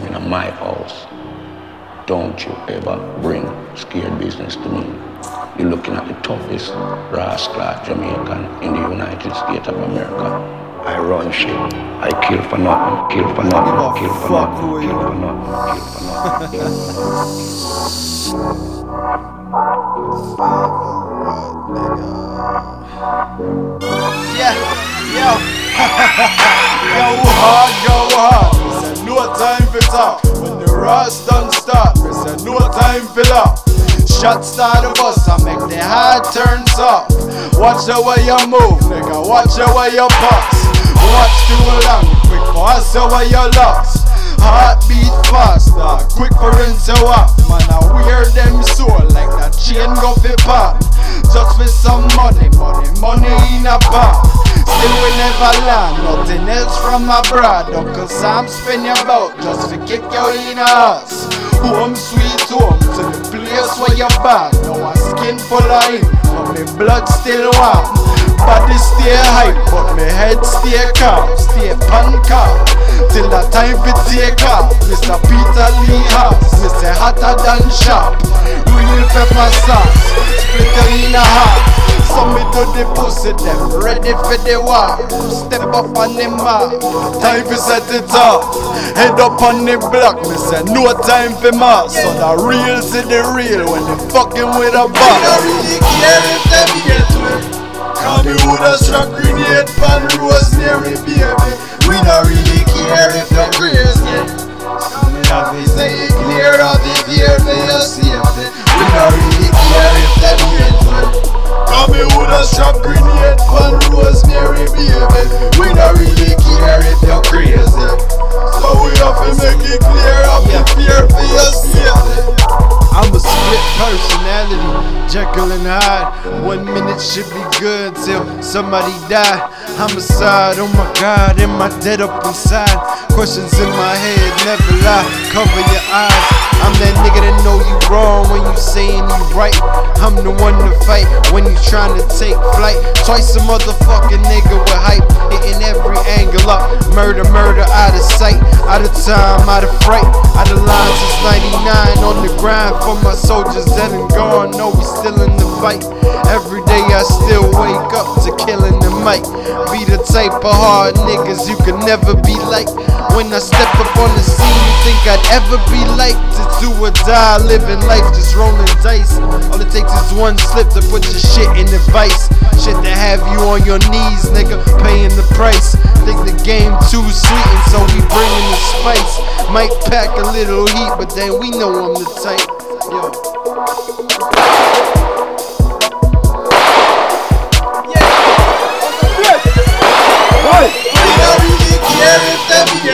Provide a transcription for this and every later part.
come in my house, don't you ever bring scared business to me. You're looking at the toughest rascal Jamaican in the United States of America. I run shit. I kill for nothing, kill for nothing, kill for nothing, kill for nothing, kill for nothing. Yeah, yo. go hard, go hard. It's no time rush done start, it's a no time love. Shots start the bus, I make the hard turns up. Watch the way you move, nigga. Watch the way you bust. Watch too long, quick for us the way you lost. Heartbeat faster, quick for into up. Man, I wear them soul like that chain go fi pop. Nothing else from abroad. Cause I'm spinning about just to kick your in ass. Home sweet home to the place where you're born. Now my skin full of ink, but my blood still warm. Body stay hype, but my head stay calm. Stay pan calm till the time to take off. Mr. Peter Lee House, say hotter than sharp. Real pepper sauce, split in a half. So me do the pussy them ready for the war. Step up on the mark, time to set it up. Head up on the block, me say no time for mass. So the real to the real when they fucking with a boss. We don't really care if them get me. Cause me woulda struck grenade pan Rosemary baby. We don't really care if you're crazy. Cause me have to say it Cause me grenade pan Rosemary baby We don't really care if you're crazy So we have to make it clear of the fear for your safety I'm a split personality, Jekyll and Hyde. One minute should be good till somebody die. Homicide, oh my god, am I dead up inside? Questions in my head, never lie. Cover your eyes. I'm that nigga that know you wrong when you saying you right. I'm the one to fight when you trying to take flight. Twice a motherfucking nigga with hype, hitting every angle up. Murder, murder, out of sight, out of time, out of fright, out of line since 99 on the grind for my soldiers that and gone. No, we still in the fight. Every day I still wake up to killing the mic. Be the type of hard niggas you can never be like. When I step up on the scene, you think I'd ever be like to do or die, living life just rolling dice. All it takes is one slip to put your shit in the vice. Shit to have you on your knees, nigga, paying the price. Think the game too sweet, and so we bringing the spice. Might pack a little heat, but then we know I'm the type. Yo.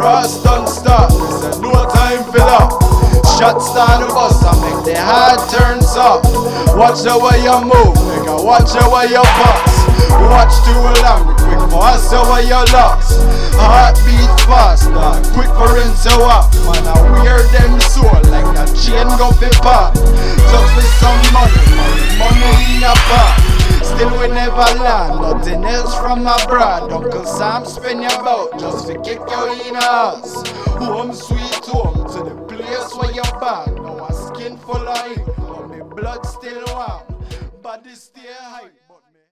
The rush done start, no time for love. Shots down the bus, I make the hard turns up. Watch the way you move, nigga. Watch the way you bust. Watch too long, quick for us the way you lost. Heartbeat faster, quick for into up. Still we never learn nothing else from abroad. Uncle Sam spin your boat just to kick your in. Home sweet home to the place where you're born. Now my skin full of ink, but my blood still warm. Body stay hype.